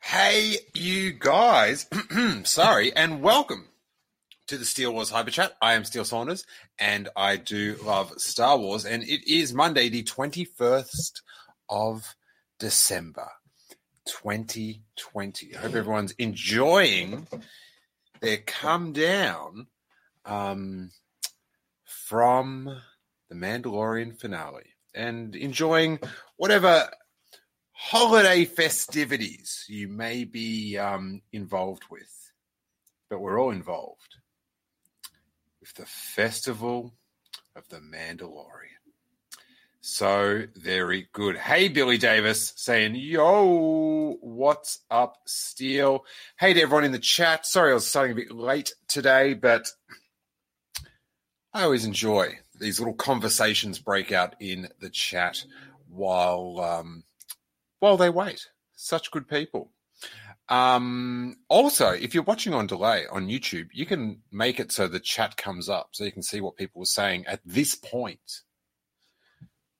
Hey, you guys. Sorry, and welcome to the Steele Wars Hyper Chat. I am Steele Saunders, and I do love Star Wars. And it is Monday, the 21st of December, 2020. I hope everyone's enjoying their come down um, from the Mandalorian finale and enjoying whatever holiday festivities you may be um, involved with, but we're all involved with the festival of the Mandalorian. So very good. Hey, Billy Davis saying, Yo, what's up, Steele? Hey to everyone in the chat. Sorry I was starting a bit late today, but I always enjoy these little conversations break out in the chat while um, while they wait. Such good people. Um, also, if you're watching on delay on YouTube, you can make it so the chat comes up so you can see what people are saying at this point.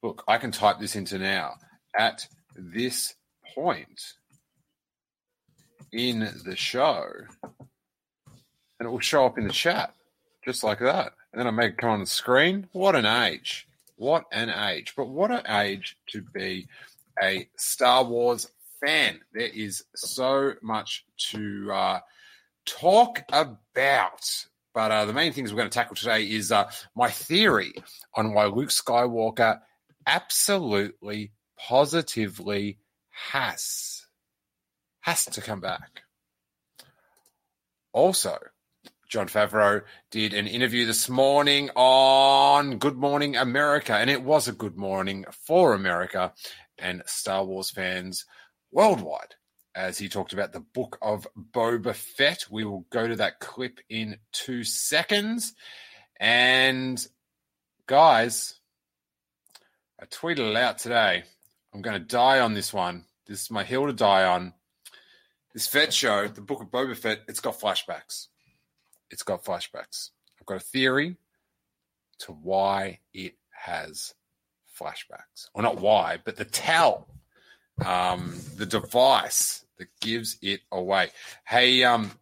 Look, I can type this into now. At this point in the show, and it will show up in the chat just like that. And then I make it come on the screen. What an age! What an age! But what an age to be a Star Wars fan. There is so much to uh, talk about. But uh, the main things we're going to tackle today is uh, my theory on why Luke Skywalker absolutely, positively has has to come back. Also, Jon Favreau did an interview this morning on Good Morning America, and it was a good morning for America and Star Wars fans worldwide as he talked about the book of Boba Fett. We will go to that clip in two seconds. And guys, I tweeted it out today. I'm going to die on this one. This is my hill to die on. This Fett show, the book of Boba Fett, it's got flashbacks. It's got flashbacks. I've got a theory to why it has flashbacks. Or not why, but the tell, um, the device that gives it away. Hey, um,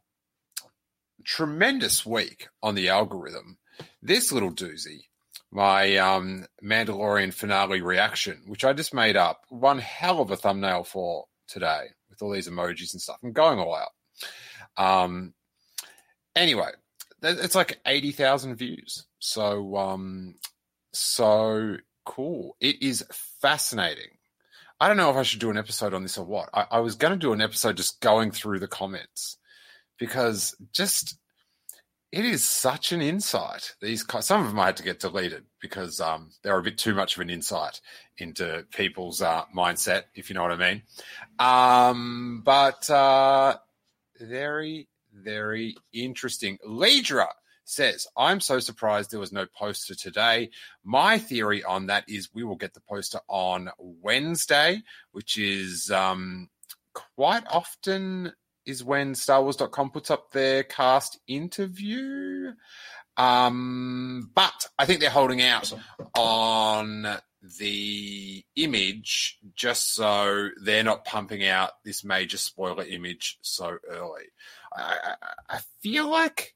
tremendous week on the algorithm. This little doozy, my um, Mandalorian finale reaction, which I just made up, one hell of a thumbnail for today with all these emojis and stuff. I'm going all out. Um, anyway, it's like 80,000 views. So, um, so cool. It is fascinating. I don't know if I should do an episode on this or what. I, I was going to do an episode just going through the comments because just it is such an insight. These some of them I had to get deleted because um, they're a bit too much of an insight into people's uh, mindset, if you know what I mean. Um, but uh, very, very interesting. Lidra says, I'm so surprised there was no poster today. My theory on that is we will get the poster on Wednesday, which is um, quite often is when StarWars.com puts up their cast interview. Um, but I think they're holding out on the image just so they're not pumping out this major spoiler image so early. I, I, feel like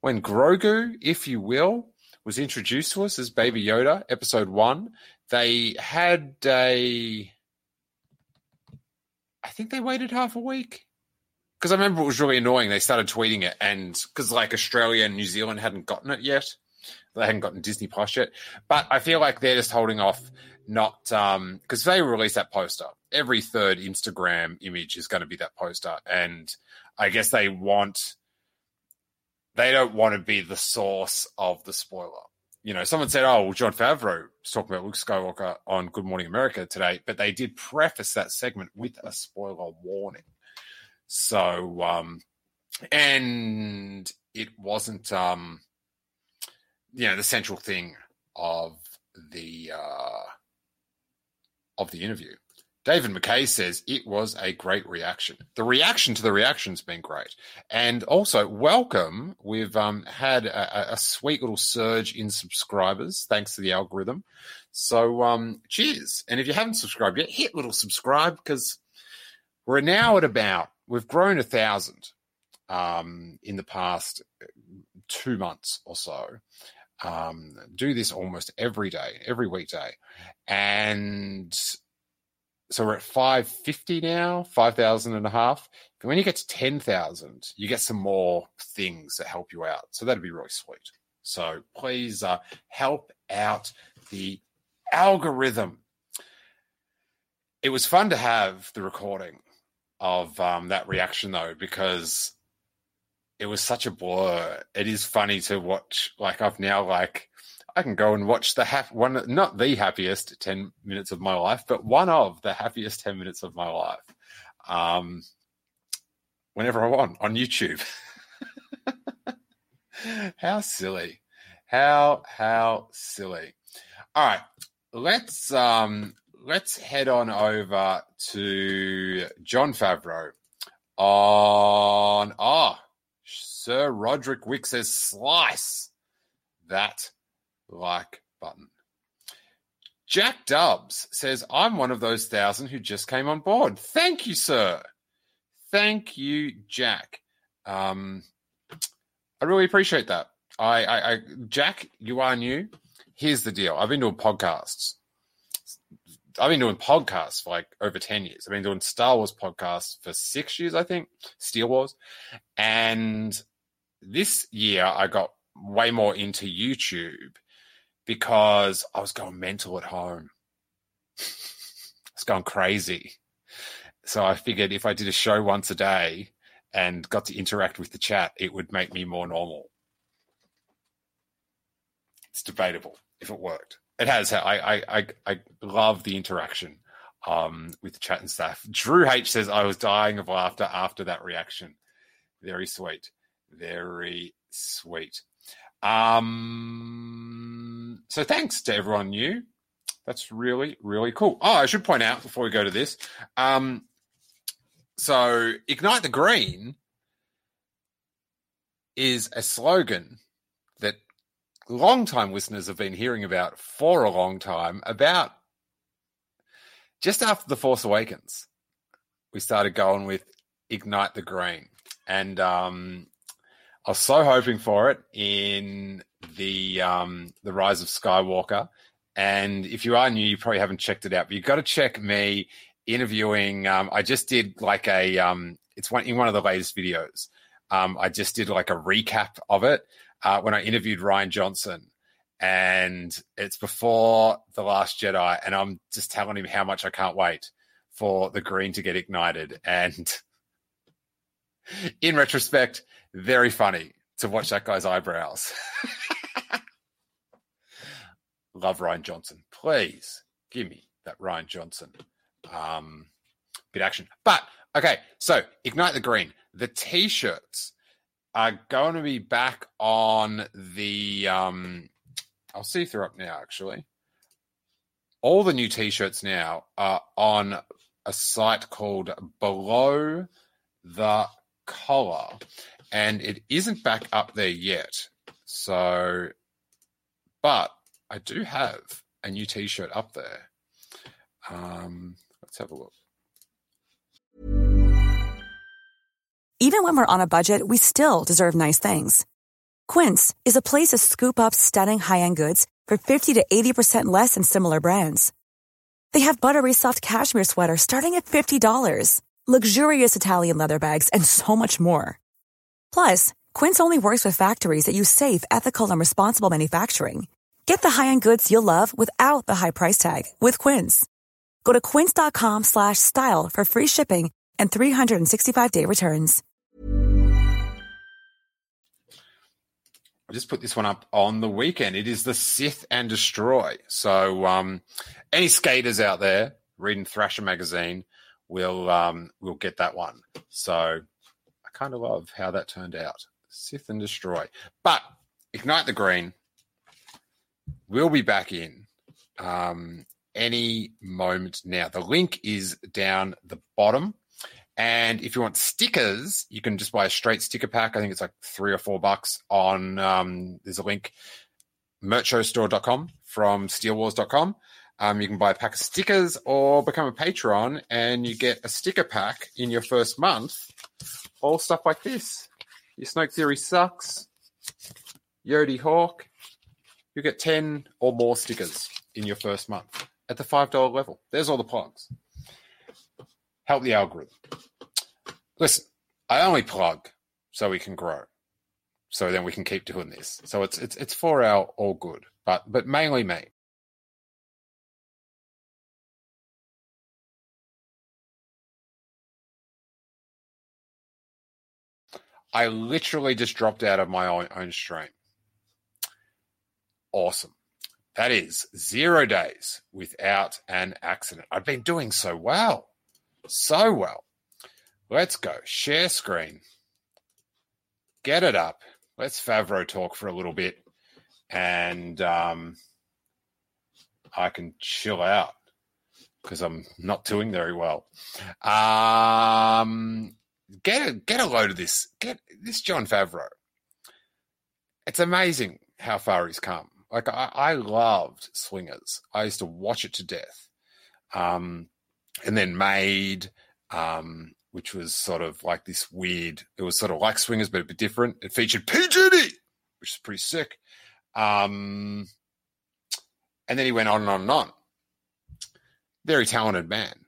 when Grogu, if you will, was introduced to us as Baby Yoda, episode one, they had a. I think they waited half a week. Because I remember it was really annoying. They started tweeting it, and because like Australia and New Zealand hadn't gotten it yet, they hadn't gotten Disney Plus yet. But I feel like they're just holding off, not um because they release that poster. Every third Instagram image is going to be that poster, and I guess they want they don't want to be the source of the spoiler. You know, someone said, "Oh, well, Jon Favreau was talking about Luke Skywalker on Good Morning America today," but they did preface that segment with a spoiler warning. So, um, and it wasn't, um, you know, the central thing of the uh, of the interview. David McKay says it was a great reaction. The reaction to the reaction's been great, and also welcome. We've um, had a, a, sweet little surge in subscribers thanks to the algorithm. So um, cheers! And if you haven't subscribed yet, hit little subscribe because we're now at about we've grown a thousand um, in the past uh, two months or so. Um, do this almost every day, every weekday, and so we're at 550 now, 5,000 and a half. And when you get to 10,000, you get some more things that help you out. So that'd be really sweet. So please uh, help out the algorithm. It was fun to have the recording of um, that reaction though, because it was such a blur. It is funny to watch. Like I've now like I can go and watch the half one, not the happiest 10 minutes of my life, but one of the happiest 10 minutes of my life. Um, whenever I want on YouTube. how silly. How, how silly. All right. Let's, um, let's head on over to Jon Favreau on, ah, oh, Sir Roderick Wick says slice that like button. Jack Dubs says, I'm one of those thousand who just came on board. Thank you, sir. Thank you, Jack. Um, I really appreciate that. I, I, I, Jack, you are new. Here's the deal. I've been doing podcasts. I've been doing podcasts for like over 10 years. I've been doing Star Wars podcasts for six years, I think, Steele Wars. And this year I got way more into YouTube because I was going mental at home. I was going crazy. So I figured if I did a show once a day and got to interact with the chat, it would make me more normal. It's debatable if it worked. It has. I I I, I love the interaction um, with the chat and stuff. Drew H says I was dying of laughter after that reaction. Very sweet. Very sweet. Um, so thanks to everyone new. That's really, really cool. Oh, I should point out before we go to this. Um, so Ignite the Green is a slogan that long-time listeners have been hearing about for a long time about just after The Force Awakens. We started going with Ignite the Green. And um, I was so hoping for it in the um, the Rise of Skywalker, and if you are new, you probably haven't checked it out. But you've got to check me interviewing. Um, I just did like a um, it's one in one of the latest videos. Um, I just did like a recap of it uh, when I interviewed Rian Johnson, and it's before the Last Jedi, and I'm just telling him how much I can't wait for the green to get ignited. And in retrospect, very funny to watch that guy's eyebrows. Love Rian Johnson. Please give me that Rian Johnson um, bit action. But okay, so Ignite the Green. The t-shirts are going to be back on the um I'll see if they're up now actually. All the new t-shirts now are on a site called Below the Collar and it isn't back up there yet. So, but I do have a new T-shirt up there. Um, let's have a look. Even when we're on a budget, we still deserve nice things. Quince is a place to scoop up stunning high-end goods for fifty to eighty percent less than similar brands. They have buttery soft cashmere sweaters starting at fifty dollars, luxurious Italian leather bags, and so much more. Plus, Quince only works with factories that use safe, ethical, and responsible manufacturing. Get the high-end goods you'll love without the high price tag with Quince. Go to quince.com/style for free shipping and 365-day returns. I just put this one up on the weekend. It is the Sith and Destroy. So, um, any skaters out there reading Thrasher magazine will um, will get that one. So kind of love how that turned out. Sith and Destroy. But Ignite the Green We'll be back in. Um, any moment now. The link is down the bottom. And if you want stickers, you can just buy a straight sticker pack. I think it's like three or four bucks on, um, there's a link, merchostore.com from steelwars.com. Um, you can buy a pack of stickers or become a patron and you get a sticker pack in your first month. All stuff like this. Your Snoke Theory sucks. Yodi Hawk. You get 10 or more stickers in your first month at the $5 level. There's all the plugs. Help the algorithm. Listen, I only plug so we can grow. So then we can keep doing this. So it's it's it's for our all good, but but mainly me. I literally just dropped out of my own, own stream. Awesome. That is zero days without an accident. I've been doing so well. So well. Let's go. Share screen. Get it up. Let's Favreau talk for a little bit. And um, I can chill out because I'm not doing very well. Um, get a get a load of this. Get this Jon Favreau. It's amazing how far he's come. Like I, I loved Swingers. I used to watch it to death. Um, and then Made, um, which was sort of like this weird. It was sort of like Swingers, but a bit different. It featured P which is pretty sick. Um, and then he went on and on and on. Very talented man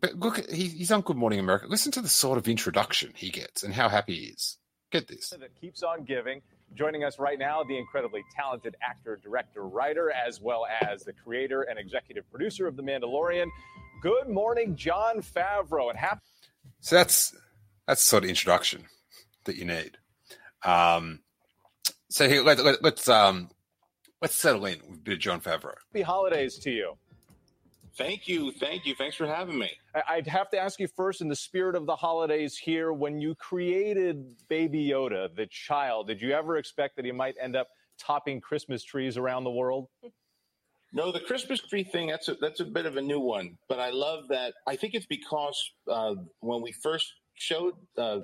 but look, he, he's on Good Morning America. Listen to the sort of introduction he gets and how happy he is. Get this. That keeps on giving. Joining us right now, the incredibly talented actor, director, writer, as well as the creator and executive producer of The Mandalorian. Good morning, Jon Favreau, and happy. So that's that's the sort of introduction that you need. Um, so here, let, let, let's um, let's settle in with a bit of Jon Favreau. Happy holidays to you. Thank you. Thank you. Thanks for having me. I'd have to ask you first, in the spirit of the holidays here, when you created Baby Yoda, the child, did you ever expect that he might end up topping Christmas trees around the world? No, the Christmas tree thing, that's a, that's a bit of a new one. But I love that. I think it's because uh, when we first showed uh,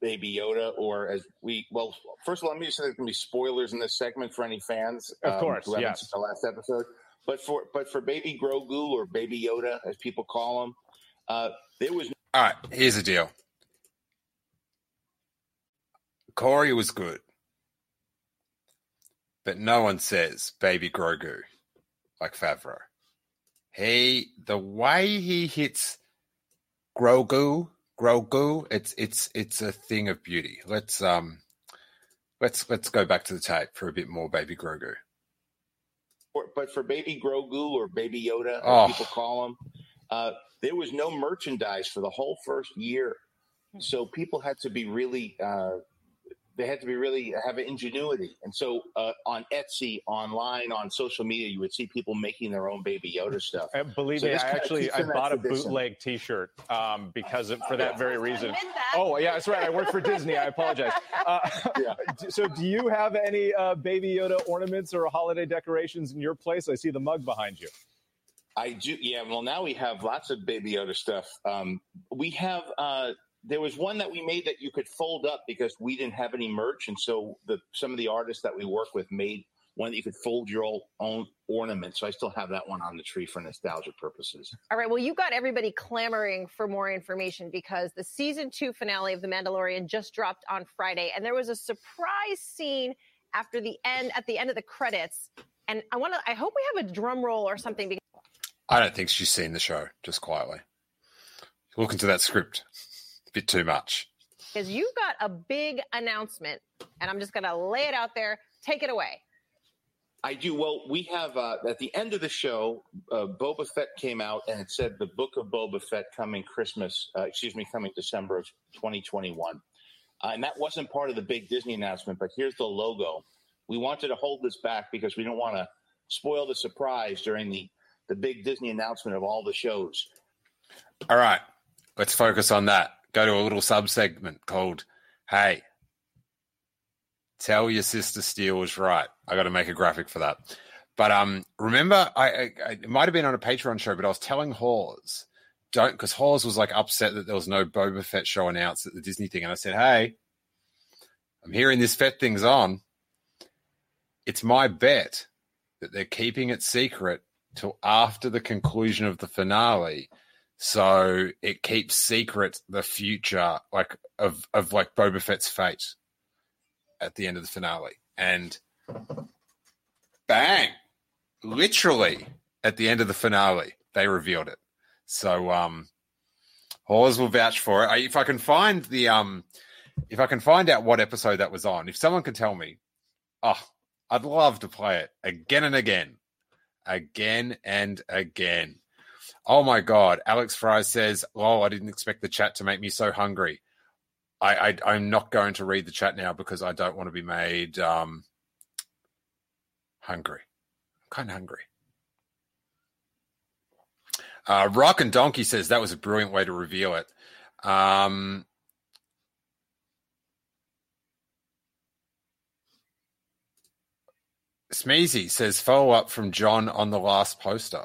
Baby Yoda, or as we, well, first of all, let me just say there's going to be spoilers in this segment for any fans. Of course, um, who yes. The last episode. But for but for Baby Grogu or Baby Yoda, as people call him, uh, there was. All right, here's the deal. Corey was good, but no one says Baby Grogu like Favreau. He the way he hits Grogu, Grogu, it's it's it's a thing of beauty. Let's um let's let's go back to the tape for a bit more Baby Grogu for, but for Baby Grogu or Baby Yoda, as Oh. people call him, uh, there was no merchandise for the whole first year. So people had to be really, uh, they had to be really have ingenuity. And so uh, on Etsy, online, on social media, you would see people making their own Baby Yoda stuff. Uh, believe So me, I actually I bought a tradition. bootleg T-shirt um, because of, for that very reason. that. Oh yeah, that's right. I work for Disney. I apologize. Uh, Yeah. So, do you have any uh, Baby Yoda ornaments or holiday decorations in your place? I see the mug behind you. I do. Yeah. Well, now we have lots of Baby Yoda stuff. Um, we have. Uh, there was one that we made that you could fold up because we didn't have any merch, and so the some of the artists that we work with made one that you could fold your own, own ornament. So I still have that one on the tree for nostalgia purposes. All right. Well, you got everybody clamoring for more information because the season two finale of The Mandalorian just dropped on Friday, and there was a surprise scene after the end, at the end of the credits. And I want to, I hope we have a drum roll or something because I don't think she's seen the show, just quietly. Look into that script. A bit too much. Because you've got a big announcement, and I'm just going to lay it out there. Take it away. I do. Well, we have uh, at the end of the show, uh, Boba Fett came out and it said the book of Boba Fett coming Christmas, uh, excuse me, coming December of 2021. Uh, and that wasn't part of the big Disney announcement, but here's the logo. We wanted to hold this back because we don't want to spoil the surprise during the, the big Disney announcement of all the shows. All right, let's focus on that. Go to a little sub segment called Hey, tell your sister Steele was right. I got to make a graphic for that. But um, remember, I, I, I it might have been on a Patreon show, but I was telling Hawes don't because Hawes was like upset that there was no Boba Fett show announced at the Disney thing, and I said, hey, I'm hearing this Fett thing's on. It's my bet that they're keeping it secret till after the conclusion of the finale. So it keeps secret the future, like of of like Boba Fett's fate at the end of the finale, and bang, literally at the end of the finale, they revealed it. So um, Hawes will vouch for it. If I can find the um, if I can find out what episode that was on, if someone can tell me, oh, I'd love to play it again and again, again and again. Oh my God. Alex Fry says, Oh, I didn't expect the chat to make me so hungry. I, I, am not going to read the chat now because I don't want to be made um, hungry. I'm kind of hungry. Uh, Rock and Donkey says that was a brilliant way to reveal it. Um, Smeezy says follow up from John on the last poster.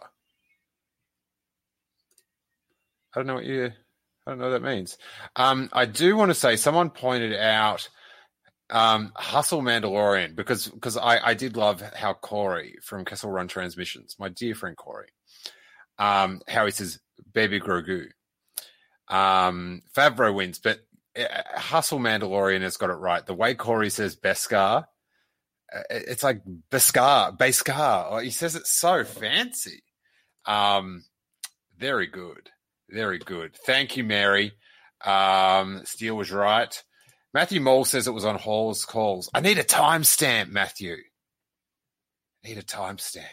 I don't know what you. I don't know what that means. Um, I do want to say someone pointed out um, Hustle Mandalorian because because I, I did love how Corey from Kessel Run Transmissions, my dear friend Corey, um, how he says Baby Grogu. Um, Favreau wins, but uh, Hustle Mandalorian has got it right. The way Corey says Beskar, uh, it's like Beskar, Beskar. He says it so fancy. Um, very good. Very good. Thank you, Mary. Um, Steele was right. Matthew Mole says it was on Hall's calls. I need a timestamp, Matthew. I need a timestamp.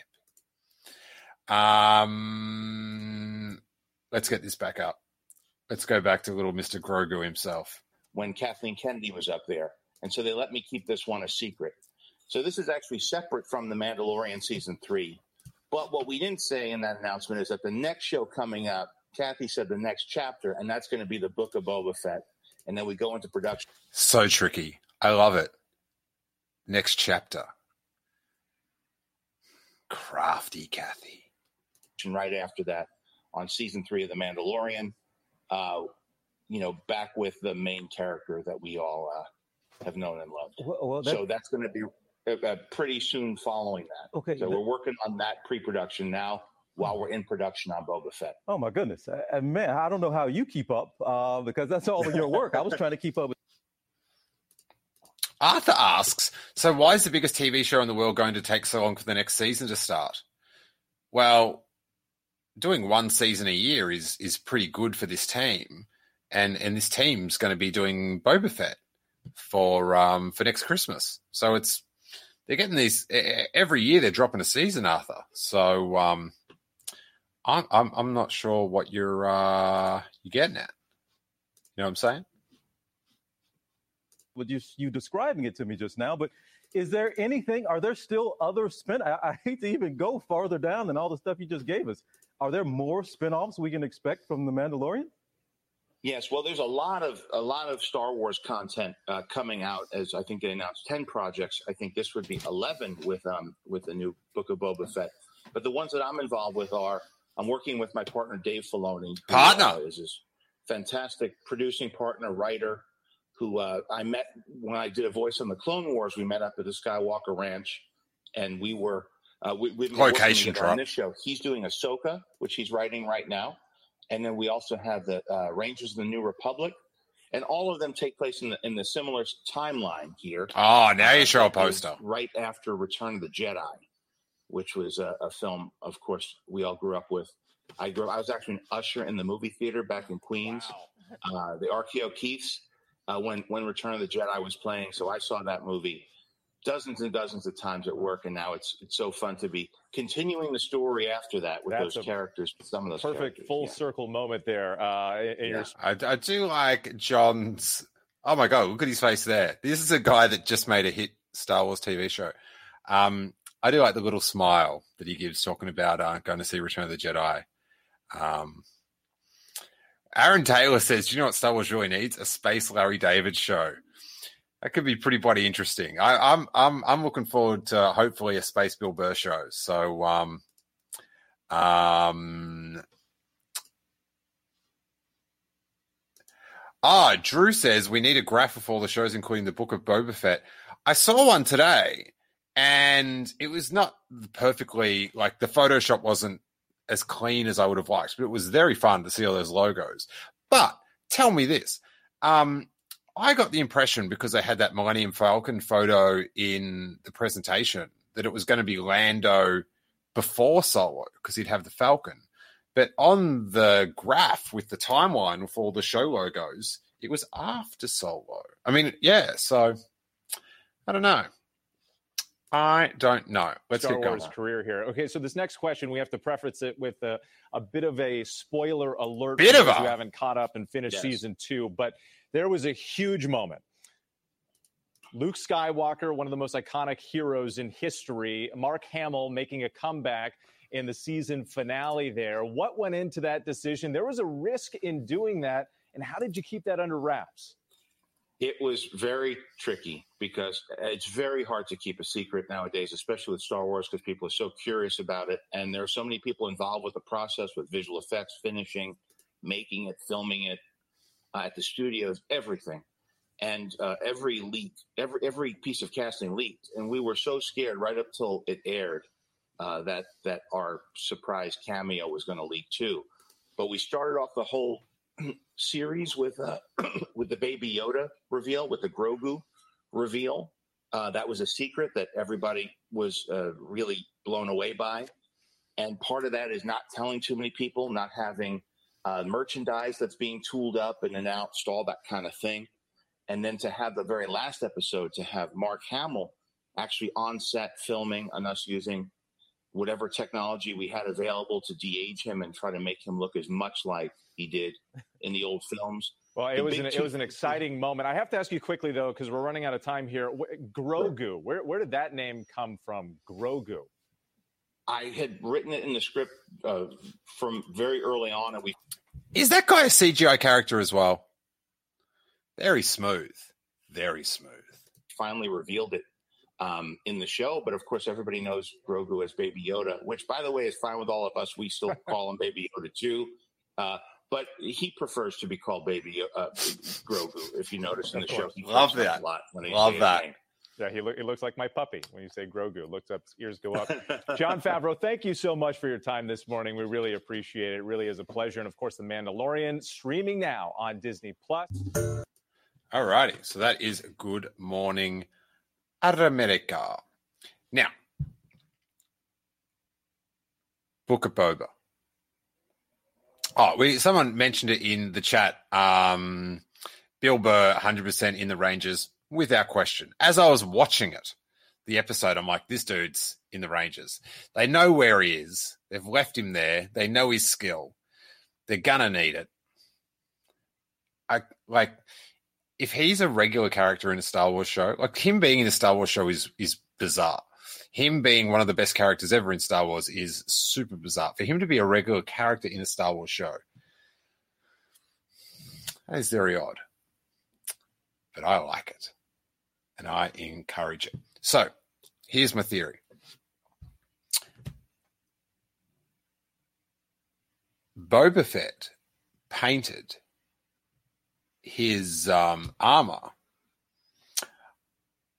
Um, let's get this back up. Let's go back to little Mr. Grogu himself. When Kathleen Kennedy was up there. And so they let me keep this one a secret. So this is actually separate from The Mandalorian season three. But what we didn't say in that announcement is that the next show coming up Kathy said the next chapter, and that's going to be the book of Boba Fett. And then we go into production. So tricky. I love it. Next chapter. Crafty Kathy. And right after that, on season three of The Mandalorian, uh, you know, back with the main character that we all uh, have known and loved. Well, well, that... So that's going to be uh, uh, pretty soon following that. Okay. So that... we're working on that pre production now while we're in production on Boba Fett. Oh my goodness, uh, man! I don't know how you keep up uh, because that's all your work. I was trying to keep up with. Arthur asks, so why is the biggest TV show in the world going to take so long for the next season to start? Well, doing one season a year is is pretty good for this team, and and this team's going to be doing Boba Fett for um for next Christmas. So it's they're getting these every year. They're dropping a season, Arthur. So um, I'm I'm I'm not sure what you're uh you're getting at. You know what I'm saying? With you you describing it to me just now, but is there anything? Are there still other spin? I, I hate to even go farther down than all the stuff you just gave us. Are there more spin-offs we can expect from the Mandalorian? Yes, well, there's a lot of a lot of Star Wars content uh, coming out. As I think they announced ten projects. I think this would be eleven with um with the new Book of Boba Fett. But the ones that I'm involved with are I'm working with my partner Dave Filoni. Partner uh, is his fantastic producing partner, writer, who uh, I met when I did a voice on the Clone Wars. We met up at the Skywalker Ranch, and we were uh, we, we've been location on this show. He's doing Ahsoka, which he's writing right now, and then we also have the uh, Rangers of the New Republic, and all of them take place in the in the similar timeline here. Oh, now you show a poster right after Return of the Jedi which was a, a, film, of course, we all grew up with. I grew. I was actually an usher in the movie theater back in Queens, wow. uh, the RKO Keiths, uh, when when Return of the Jedi was playing. So I saw that movie dozens and dozens of times at work, and now it's it's so fun to be continuing the story after that with That's those characters. Some of those perfect full yeah. circle moment there. Uh, in, in yeah. your... I, I do like Jon's. Oh my god, look at his face there. This is a guy that just made a hit Star Wars TV show. Um, I do like the little smile that he gives talking about uh, going to see Return of the Jedi. Um, Aaron Taylor says, "Do you know what Star Wars really needs? A space Larry David show." that could be pretty bloody interesting. I, I'm I'm I'm looking forward to hopefully a Space Bill Burr show. So um um Ah, Drew says we need a graph of all the shows, including the Book of Boba Fett. I saw one today, and it was not perfectly like the Photoshop wasn't as clean as I would have liked, but it was very fun to see all those logos. But tell me this. Um, I got the impression because they had that Millennium Falcon photo in the presentation that it was going to be Lando before Solo because he'd have the Falcon. But on the graph with the timeline with all the show logos, it was after Solo. I mean, yeah, so I don't know. I don't know. Let's Star get going. Wars career here. Okay, so this next question we have to preface it with a, a bit of a spoiler alert. Bit of a- who haven't caught up and finished Yes. season two, but there was a huge moment. Luke Skywalker, one of the most iconic heroes in history, Mark Hamill making a comeback in the season finale there. What went into that decision? There was a risk in doing that, and how did you keep that under wraps? It was very tricky because it's very hard to keep a secret nowadays, especially with Star Wars, because people are so curious about it. And there are so many people involved with the process, with visual effects, finishing, making it, filming it uh, at the studios, everything. And uh, every leak, every every piece of casting leaked, and we were so scared right up till it aired uh, that that our surprise cameo was going to leak too. But we started off the whole series with uh, with the Baby Yoda reveal, with the Grogu reveal. Uh, that was a secret that everybody was uh, really blown away by, and part of that is not telling too many people, not having uh, merchandise that's being tooled up and announced, all that kind of thing. And then to have the very last episode to have Mark Hamill actually on set filming and us using whatever technology we had available to de-age him and try to make him look as much like he did in the old films. Well, it The was big an, it was an exciting moment. I have to ask you quickly though, because we're running out of time here. Grogu, where where did that name come from? Grogu. I had written it in the script uh, from very early on, and we Is that guy a CGI character as well? Very smooth. Very smooth. finally revealed it um, in the show. But of course, everybody knows Grogu as Baby Yoda, which, by the way, is fine with all of us. We still call him Baby Yoda too. Uh, but he prefers to be called Baby uh, Grogu. If you notice in the show, he Love flirts that. a lot when he Love that. name. Yeah, he, look, he looks like my puppy when you say Grogu. Looks up, ears go up. Jon Favreau, thank you so much for your time this morning. We really appreciate it. It really is a pleasure. And of course, The Mandalorian streaming now on Disney Plus. All righty. So that is Good Morning America. Now, Book of Boba. Oh, we someone mentioned it in the chat. Um, Bill Burr, 100% in the Rangers, without question. As I was watching it, the episode, I'm like, this dude's in the Rangers. They know where he is. They've left him there. They know his skill. They're gonna need it. I like if he's a regular character in a Star Wars show, like him being in a Star Wars show is is bizarre. Him being one of the best characters ever in Star Wars is super bizarre. For him to be a regular character in a Star Wars show, that is very odd. But I like it. And I encourage it. So here's my theory. Boba Fett painted his um, armor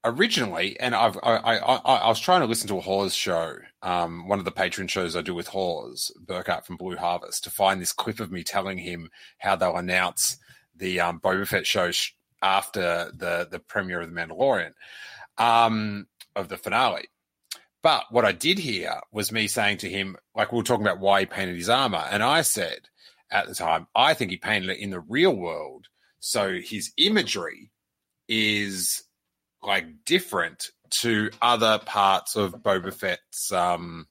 originally, and I've, I, I, I, I was trying to listen to a Hawes show, um, one of the patron shows I do with Hawes, Burkhardt from Blue Harvest, to find this clip of me telling him how they'll announce the um, Boba Fett show sh- after the the premiere of The Mandalorian, um, of the finale. But what I did hear was me saying to him, like we were talking about why he painted his armor, and I said at the time, I think he painted it in the real world, so his imagery is like different to other parts of Boba Fett's um,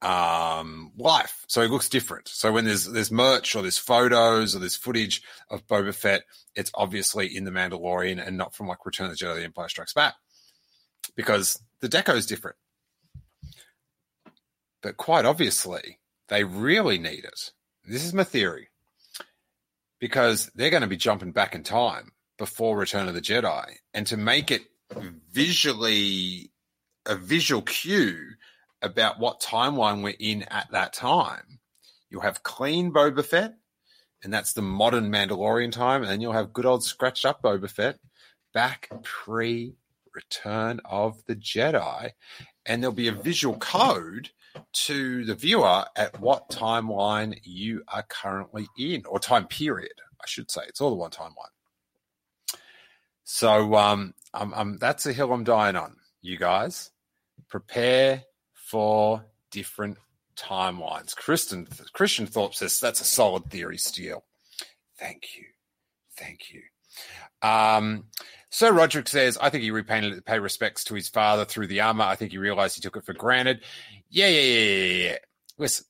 um, life. So it looks different. So when there's there's merch or there's photos or there's footage of Boba Fett, it's obviously in the Mandalorian and not from like Return of the Jedi: The Empire Strikes Back, because the deco is different. But quite obviously, they really need it. This is my theory, because they're going to be jumping back in time before Return of the Jedi and to make it visually a visual cue about what timeline we're in at that time. You'll have clean Boba Fett, and that's the modern Mandalorian time, and then you'll have good old scratched up Boba Fett back pre Return of the Jedi, and there'll be a visual code to the viewer at what timeline you are currently in, or time period, I should say. It's all the one timeline. So um, I'm, I'm, that's a hill I'm dying on, you guys. Prepare for different timelines. Christian, Christian Thorpe says that's a solid theory, Steele. Thank you. Thank you. Um, so Roderick says, I think he repainted it to pay respects to his father through the armor. I think he realized he took it for granted. Yeah, yeah, yeah, yeah, yeah. Listen,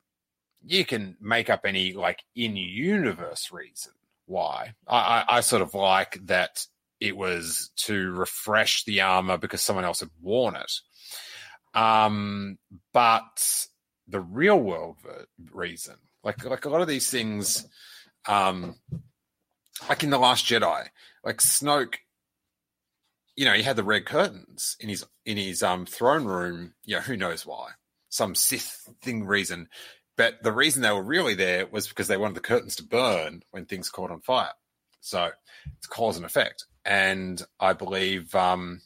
you can make up any like in universe reason why. I, I, I sort of like that it was to refresh the armor because someone else had worn it. Um, but the real world reason, like like a lot of these things, um, like in the Last Jedi, like Snoke you know, he had the red curtains in his in his um throne room. Yeah, who knows why? Some Sith thing reason. But the reason they were really there was because they wanted the curtains to burn when things caught on fire. So it's cause and effect. And I believe um,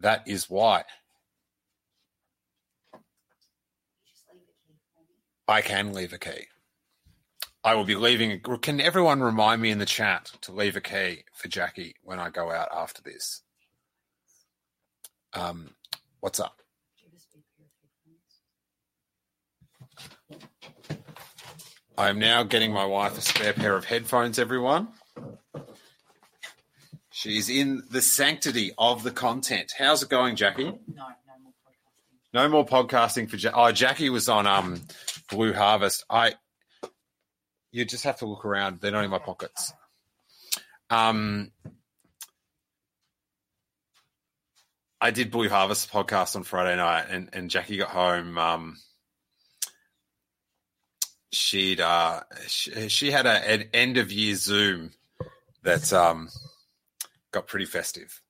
that is why. I can leave a key. I will be leaving. Can everyone remind me in the chat to leave a key for Jackie when I go out after this? Um, what's up? I'm now getting my wife a spare pair of headphones, everyone. She's in the sanctity of the content. How's it going, Jackie? No, no more podcasting. No more podcasting for Jackie. Oh, Jackie was on um Blue Harvest. I you just have to look around. They're not in my pockets. Um, I did Blue Harvest podcast on Friday night, and, and Jackie got home. Um, she'd uh, she, she had a, an end of year Zoom that um, got pretty festive,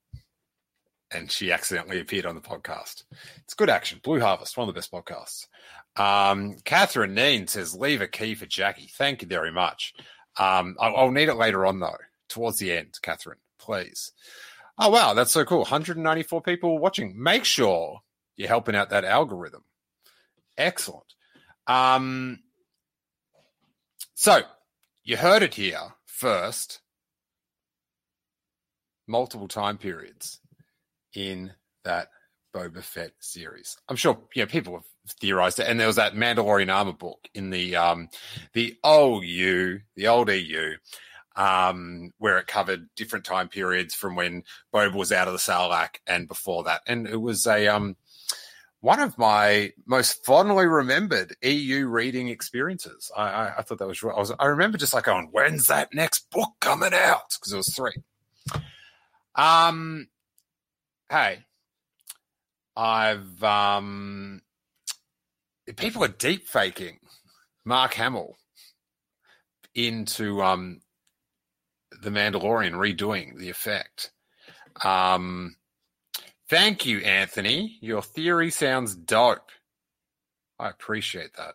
and she accidentally appeared on the podcast. It's good action. Blue Harvest, one of the best podcasts. Um, Catherine Neen says, leave a key for Jackie. Thank you very much. Um, I'll, I'll, need it later on, though, towards the end, Catherine, please. Oh, wow. That's so cool. 194 people watching. Make sure you're helping out that algorithm. Excellent. Um, so you heard it here first. Multiple time periods in that Boba Fett series. I'm sure, yeah, people have theorized it. And there was that Mandalorian armor book in the um, the OU, the old EU, um, where it covered different time periods from when Boba was out of the Sarlacc and before that. And it was a um, one of my most fondly remembered EU reading experiences. I, I, I thought that was, I was I remember just like going, when's that next book coming out? Because it was three. Um, hey, I've um people are deep faking Mark Hamill into um, the Mandalorian, redoing the effect. Um, thank you, Anthony. Your theory sounds dope. I appreciate that.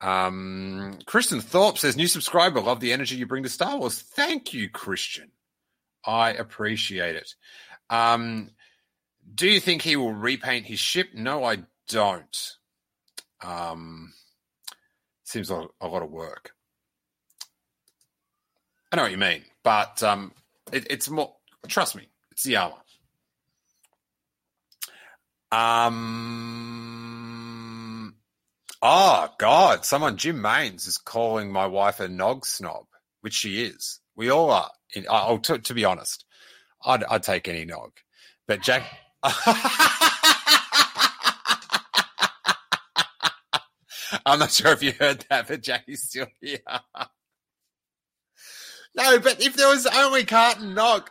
Um, Christian Thorpe says, new subscriber, love the energy you bring to Star Wars. Thank you, Christian. I appreciate it. Um, do you think he will repaint his ship? No, I don't. Um, seems a, a lot of work. I know what you mean, but um, it, it's more. Trust me, armor. Um. Oh God! Someone, Jim Maines, is calling my wife a nog snob, which she is. We all are. In, to, to be honest, I'd, I'd take any nog, but Jack. I'm not sure if you heard that, but Jackie's still here. no, but if there was only Carton Nog,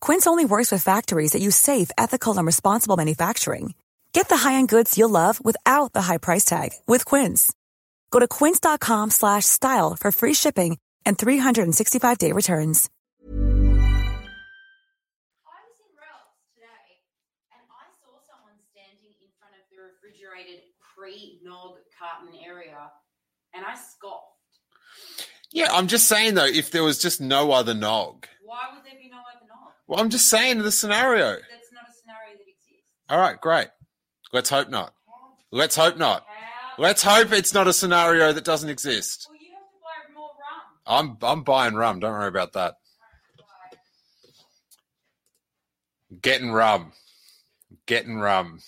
Quince only works with factories that use safe, ethical, and responsible manufacturing. Get the high-end goods you'll love without the high price tag with Quince. Go to quince.com slash style for free shipping and 365-day returns. I was in Ralph's today and I saw someone standing in front of the refrigerated pre nog carton area and I scoffed. Yeah, I'm just saying though, if there was just no other nog, Why would there be no other nog? Well, I'm just saying the scenario. That's not a scenario that exists. All right, great. Let's hope not. Let's hope not. Let's hope it's not a scenario that doesn't exist. Well, you have to buy more rum. I'm I'm buying rum. Don't worry about that. Getting rum. Getting rum.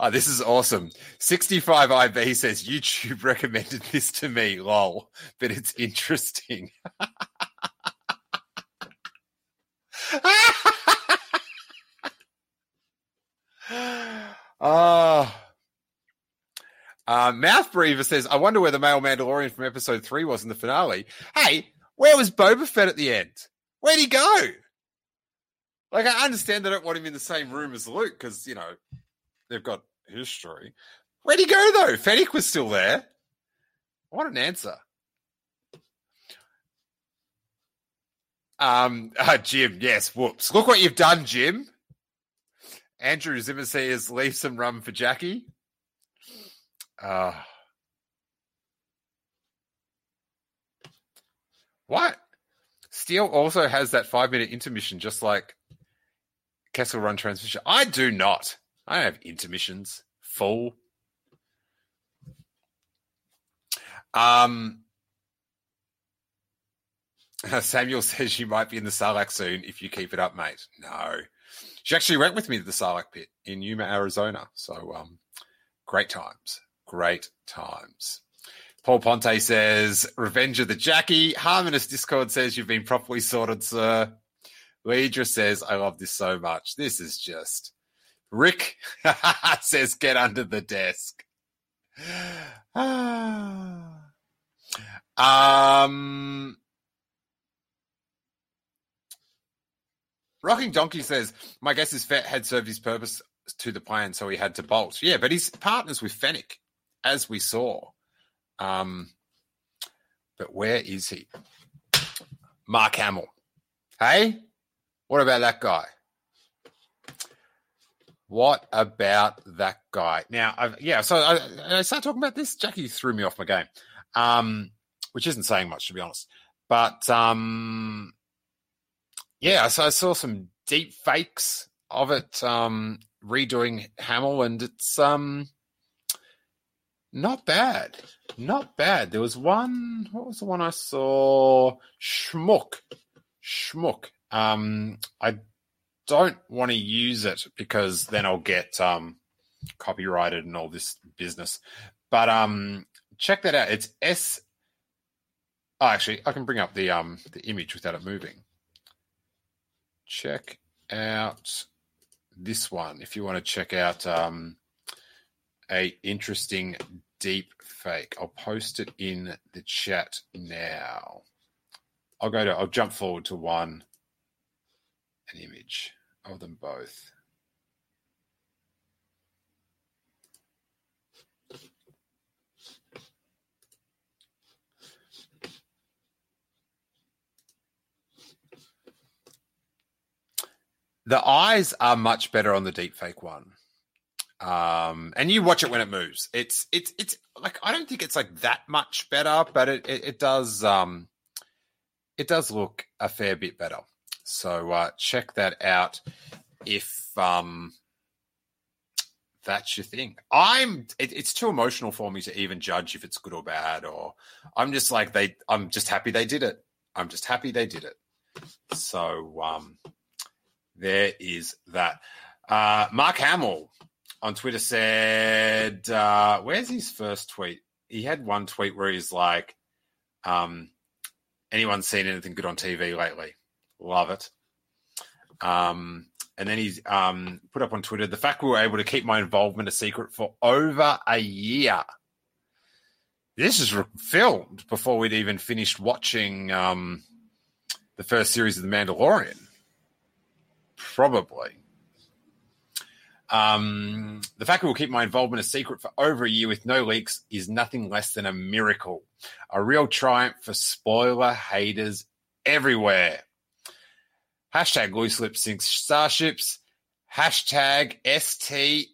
Oh, this is awesome. 65IB says YouTube recommended this to me, lol, but it's interesting. Ah. Uh, Mouth Breather says, I wonder where the male Mandalorian from episode three was in the finale. Hey, where was Boba Fett at the end? Where'd he go? Like, I understand they don't want him in the same room as Luke because, you know, they've got history. Where'd he go, though? Fennec was still there. What an answer. Um, uh, Jim, yes, whoops. Look what you've done, Jim. Andrew Zimmer says, leave some rum for Jackie. Uh, what? Steele also has that five minute intermission, just like Kessel Run transmission. I do not. I have intermissions. Full. Um, Samuel says you might be in the Sarlacc soon if you keep it up, mate. No. She actually went with me to the Sarlacc pit in Yuma, Arizona. So, um, great times. Great times. Paul Ponte says, Revenge of the Jackie. Harmonist Discord says, You've been properly sorted, sir. Leidra says, I love this so much. This is just. Rick says, Get under the desk. um, Rocking Donkey says, My guess is Fett had served his purpose to the plan, so he had to bolt. Yeah, but he's partners with Fennec, as we saw. Um, but where is he? Mark Hamill. Hey, what about that guy? What about that guy? Now, I've, yeah, so I, I started talking about this. Jackie threw me off my game, um, which isn't saying much, to be honest. But um, yeah, so I saw some deep fakes of it um, redoing Hamill, and it's um, not bad. Not bad. There was one. What was the one I saw? Schmuck. Schmuck. Um, I don't want to use it because then I'll get um, copyrighted and all this business. But um, check that out. It's S. Oh, actually, I can bring up the um the image without it moving. Check out this one if you want to check out um a interesting deep fake. I'll post it in the chat now. I'll go to I'll jump forward to one an image of them both. The eyes are much better on the deepfake one. Um, and you watch it when it moves. It's it's it's like I don't think it's like that much better, but it it, it does um it does look a fair bit better. So uh, check that out if um that's your thing. I'm it, it's too emotional for me to even judge if it's good or bad or I'm just like they I'm just happy they did it. I'm just happy they did it. So um there is that. Uh Mark Hamill on Twitter said uh where's his first tweet? He had one tweet where he's like Um, anyone seen anything good on TV lately? Love it. Um, and then he's um, put up on Twitter the fact we were able to keep my involvement a secret for over a year. This is re- filmed before we'd even finished watching um, the first series of The Mandalorian. Probably. Um, the fact we will keep my involvement a secret for over a year with no leaks is nothing less than a miracle. A real triumph for spoiler haters everywhere. Hashtag loose lip sink starships. Hashtag STFU.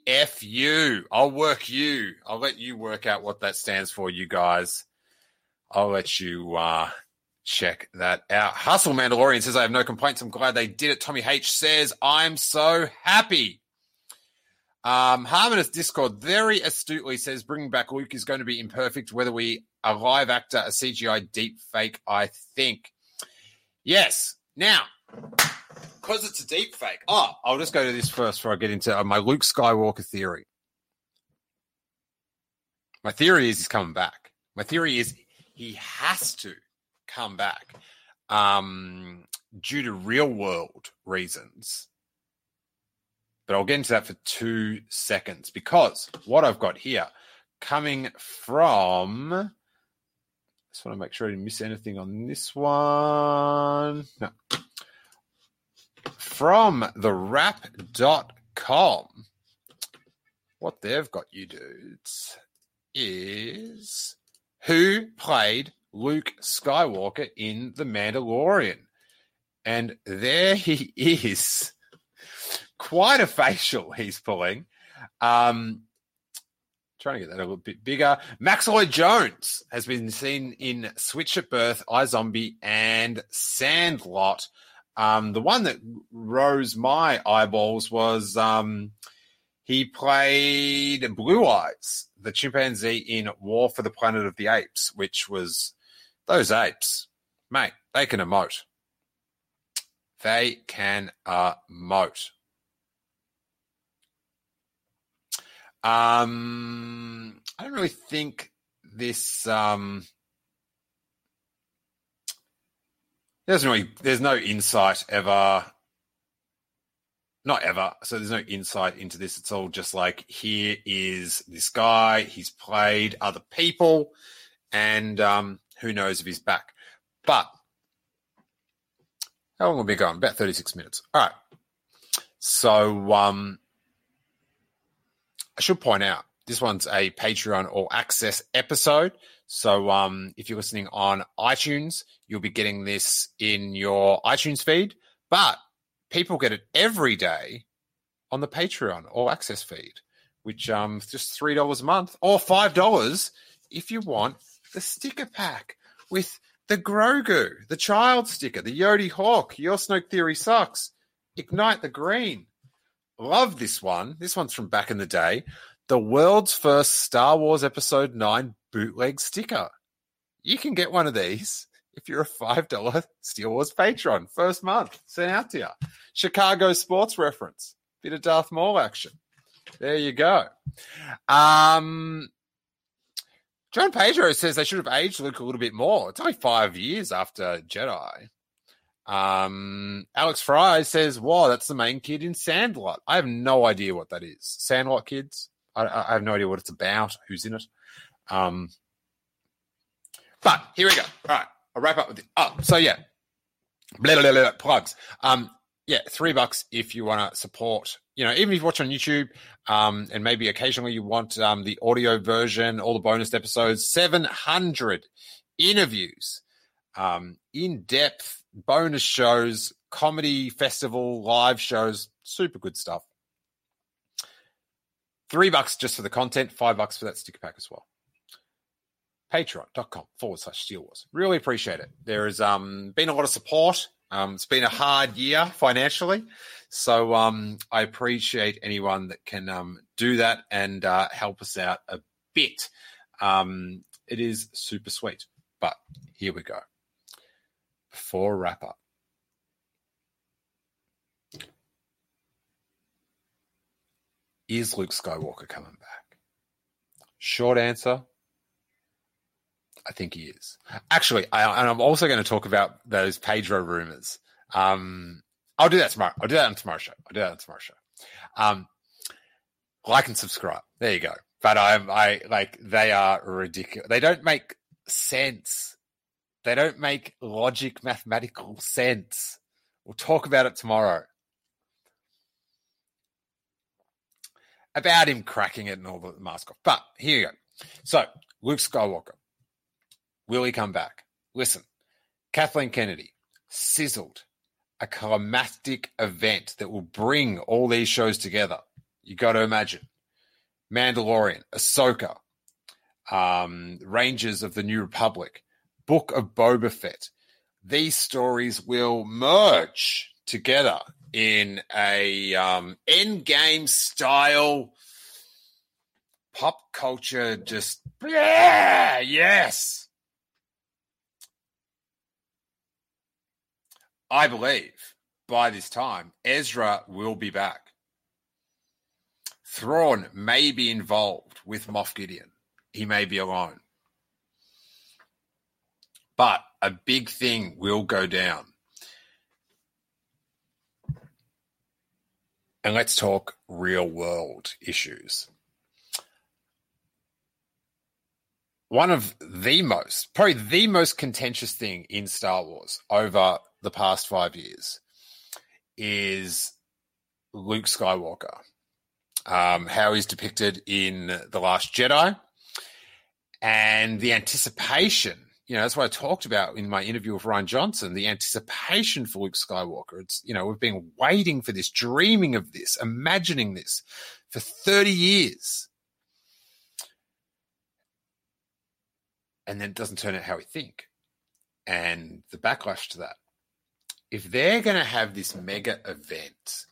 I'll work you. I'll let you work out what that stands for, you guys. I'll let you uh, check that out. Hustle Mandalorian says, I have no complaints. I'm glad they did it. Tommy H says, I'm so happy. Um, Harmonious Discord very astutely says bringing back Luke is going to be imperfect, whether we a live actor, a CGI deep fake, I think. Yes. Now, because it's a deep fake. Oh, I'll just go to this first before I get into uh, my Luke Skywalker theory. My theory is he's coming back. My theory is he has to come back um, due to real world reasons. But I'll get into that for two seconds because what I've got here coming from. Just want to make sure I didn't miss anything on this one. No. From the wrap.com, what they've got you dudes is who played Luke Skywalker in The Mandalorian. And there he is quite a facial he's pulling. Um, trying to get that a little bit bigger. Max Lloyd Jones has been seen in Switch at Birth, iZombie, and Sandlot. Um, the one that rose my eyeballs was um, he played Blue Eyes, the chimpanzee in War for the Planet of the Apes, which was those apes, mate. They can emote. They can emote. Um, I don't really think this. Um, there's no there's no insight ever. Not ever. So there's no insight into this. It's all just like here is this guy. He's played other people, and um, who knows if he's back. But how long will we be going? About 36 minutes. All right. So um, I should point out this one's a Patreon all access episode. So um, if you're listening on iTunes, you'll be getting this in your iTunes feed. But people get it every day on the Patreon all access feed, which um just three dollars a month or five dollars if you want the sticker pack with the Grogu, the child sticker, the Yodi Hawk, Your Snoke Theory sucks, Ignite the Green. Love this one. This one's from back in the day. The world's first Star Wars Episode 9 bootleg sticker. You can get one of these if you're a $5 Star Wars patron. First month. Sent out to you. Chicago sports reference. Bit of Darth Maul action. There you go. Um, John Pedro says they should have aged Luke a little bit more. It's only five years after Jedi. Um, Alex Fry says, "Wow, that's the main kid in Sandlot." I have no idea what that is. Sandlot kids. I, I have no idea what it's about. Who's in it? Um, but here we go. All right, I'll wrap up with it. Oh, so yeah, blah, blah, blah, plugs. Um, yeah, three bucks if you want to support. You know, even if you watch on YouTube, um, and maybe occasionally you want um, the audio version, all the bonus episodes, seven hundred interviews, um, in depth bonus shows, comedy festival, live shows, super good stuff. Three bucks just for the content, five bucks for that sticker pack as well. Patreon.com forward slash Steele Wars. Really appreciate it. There has um, been a lot of support. Um, it's been a hard year financially. So um, I appreciate anyone that can um, do that and uh, help us out a bit. Um, it is super sweet. But here we go. Before wrap up. Is Luke Skywalker coming back? Short answer I think he is. Actually, I, and I'm also going to talk about those Pedro rumors. Um, I'll do that tomorrow. I'll do that on tomorrow's show. I'll do that on tomorrow's show. Um, like and subscribe. There you go. But I'm, I like, they are ridiculous. They don't make sense. They don't make logic, mathematical sense. We'll talk about it tomorrow. About him cracking it and all the mask off. But here you go. So, Luke Skywalker. Will he come back? Listen, Kathleen Kennedy sizzled a climactic event that will bring all these shows together. You got to imagine Mandalorian, Ahsoka, um, Rangers of the New Republic, Book of Boba Fett. These stories will merge together in a um, end game style pop culture. Just yeah, yes. I believe by this time Ezra will be back. Thrawn may be involved with Moff Gideon. He may be alone. But a big thing will go down. And let's talk real world issues. One of the most, probably the most contentious thing in Star Wars over the past five years is Luke Skywalker. Um, how he's depicted in The Last Jedi and the anticipation. You know, that's what I talked about in my interview with Rian Johnson the anticipation for Luke Skywalker. It's, you know, we've been waiting for this, dreaming of this, imagining this for 30 years. And then it doesn't turn out how we think. And the backlash to that if they're going to have this mega event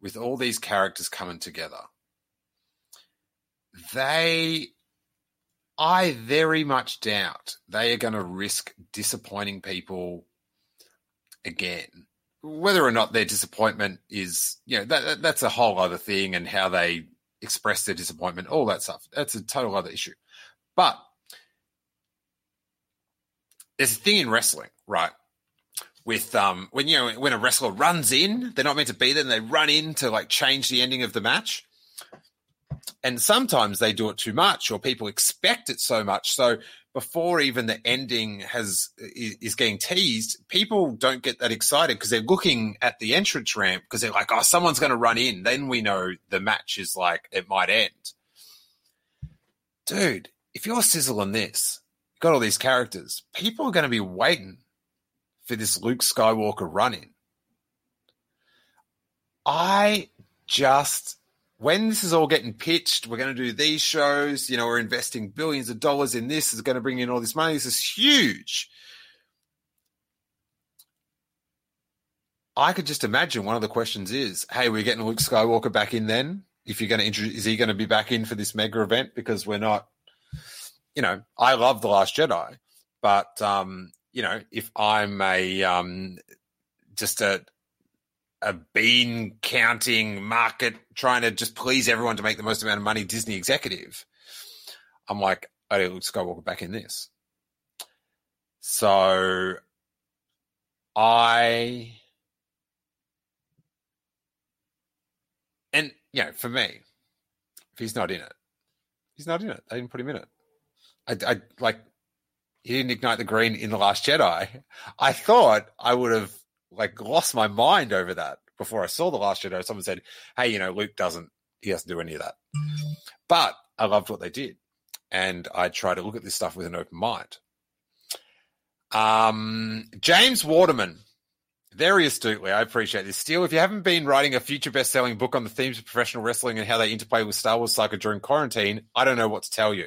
with all these characters coming together, they, I very much doubt they are going to risk disappointing people again. Whether or not their disappointment is, you know, that, that's a whole other thing and how they express their disappointment, all that stuff. That's a total other issue. But there's a thing in wrestling, right? With um when you know when a wrestler runs in, they're not meant to be there, and they run in to like change the ending of the match. And sometimes they do it too much, or people expect it so much. So before even the ending has is getting teased, people don't get that excited because they're looking at the entrance ramp because they're like, "Oh, someone's going to run in." Then we know the match is like it might end. Dude, if you're sizzling this, got all these characters, people are going to be waiting for this Luke Skywalker run in. I just, when this is all getting pitched, we're going to do these shows, you know, we're investing billions of dollars in this, is going to bring in all this money. This is huge. I could just imagine one of the questions is, hey, we're getting Luke Skywalker back in then. If you're going to introduce, is he going to be back in for this mega event? Because we're not, you know, I love The Last Jedi, but um, you know, if I'm a um, just a a bean counting market trying to just please everyone to make the most amount of money Disney executive, I'm like, Luke Skywalker back in this. So I and you know, for me, if he's not in it, he's not in it. They didn't put him in it. I, I like he didn't ignite the green in the Last Jedi. I thought I would have like lost my mind over that before I saw the Last Jedi. Someone said, "Hey, you know, Luke doesn't he doesn't do any of that," but I loved what they did, and I try to look at this stuff with an open mind. Um, James Waterman, very astutely, I appreciate this. Steele, if you haven't been writing a future best-selling book on the themes of professional wrestling and how they interplay with Star Wars saga during quarantine, I don't know what to tell you,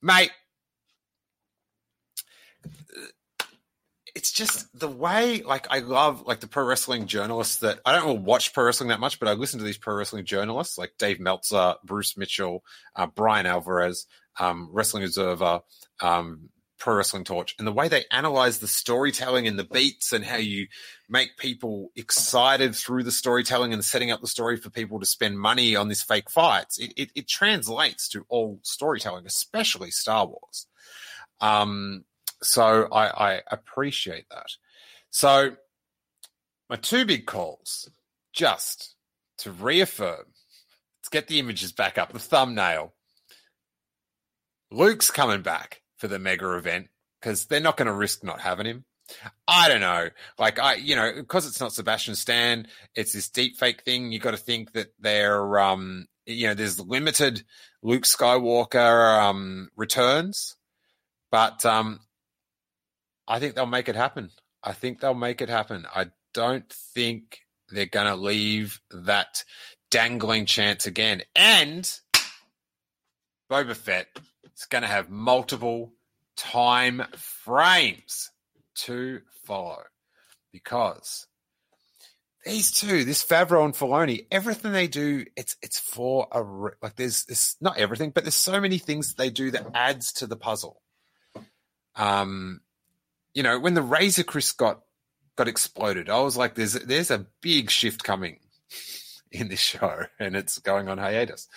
mate it's just the way like I love like the pro wrestling journalists that I don't watch pro wrestling that much, but I listen to these pro wrestling journalists like Dave Meltzer, Bruce Mitchell, uh, Bryan Alvarez, um, Wrestling Observer, um, Pro Wrestling Torch, and the way they analyze the storytelling and the beats and how you make people excited through the storytelling and setting up the story for people to spend money on these fake fights. It, it, it translates to all storytelling, especially Star Wars. Um, so I, I appreciate that. So my two big calls, just to reaffirm, let's get the images back up, the thumbnail. Luke's coming back for the mega event because they're not going to risk not having him. I don't know. Like I, you know, because it's not Sebastian Stan, it's this deep fake thing. You got to think that they're, um, you know, there's limited Luke Skywalker um, returns, but um, I think they'll make it happen. I think they'll make it happen. I don't think they're going to leave that dangling chance again. And Boba Fett is going to have multiple time frames to follow because these two, this Favreau and Filoni, everything they do, it's it's for a like there's this not everything, but there's so many things that they do that adds to the puzzle. Um, you know, when the Razor Crest got got exploded, I was like, there's there's a big shift coming in this show, and it's going on hiatus.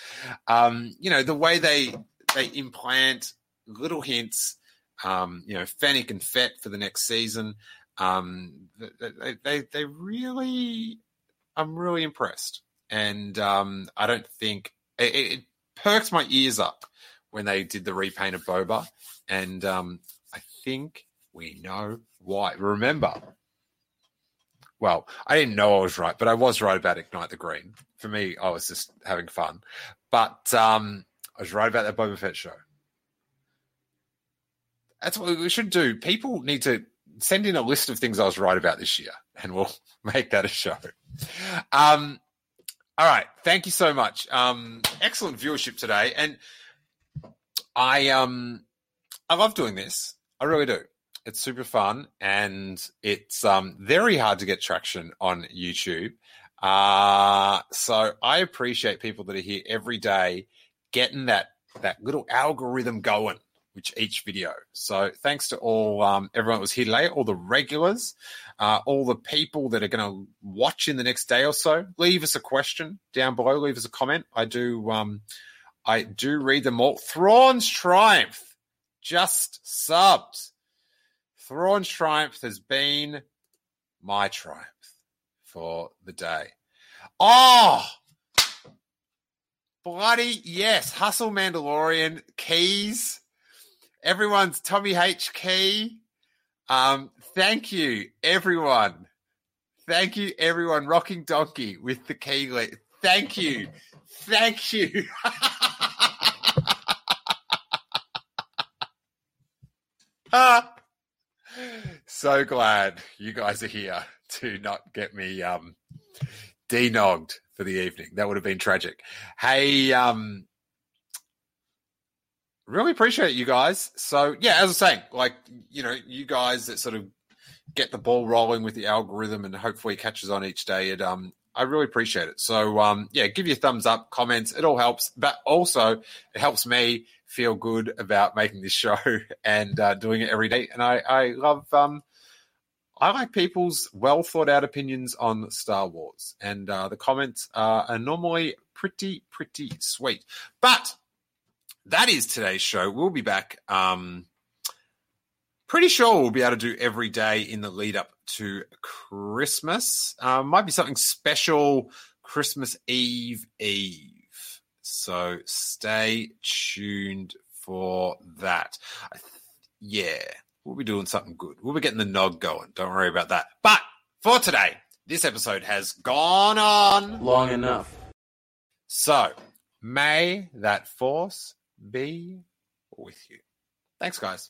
Um, you know, the way they they implant little hints, um, you know, Fennec and Fett for the next season. Um, they, they, they really, I'm really impressed. And um, I don't think it, it perked my ears up when they did the repaint of Boba. And um, I think we know why. Remember, well, I didn't know I was right, but I was right about Ignite the Green. For me, I was just having fun. But um, I was right about that Boba Fett show. That's what we should do. People need to send in a list of things I was right about this year, and we'll make that a show. Um, all right, thank you so much. Um, excellent viewership today, and I um, I love doing this. I really do. It's super fun, and it's um, very hard to get traction on YouTube. Uh, so I appreciate people that are here every day, getting that that little algorithm going which each video. So thanks to all um, everyone that was here today, all the regulars, uh, all the people that are going to watch in the next day or so. Leave us a question down below. Leave us a comment. I do um, I do read them all. Thrawn's Triumph just subbed. Thrawn's Triumph has been my triumph for the day. Oh, bloody yes! Hustle Mandalorian keys everyone's Tommy H. Key. Um, thank you, everyone. Thank you, everyone. Rocking Donkey with the key. Thank you. Thank you. so glad you guys are here to not get me um, denogged for the evening. That would have been tragic. Hey, um, really appreciate you guys. So yeah, as I was saying, like you know, you guys that sort of get the ball rolling with the algorithm and hopefully catches on each day. It um, I really appreciate it. So um, yeah, give you a thumbs up, comments. It all helps, but also it helps me feel good about making this show and uh, doing it every day. And I I love um. I like people's well thought out opinions on Star Wars, and uh, the comments are normally pretty, pretty sweet. But that is today's show. We'll be back. Um, pretty sure we'll be able to do every day in the lead up to Christmas. Uh, might be something special Christmas Eve Eve. So stay tuned for that. yeah, we'll be doing something good. We'll be getting the nog going. Don't worry about that. But for today, this episode has gone on long enough. So may that force be with you. Thanks, guys.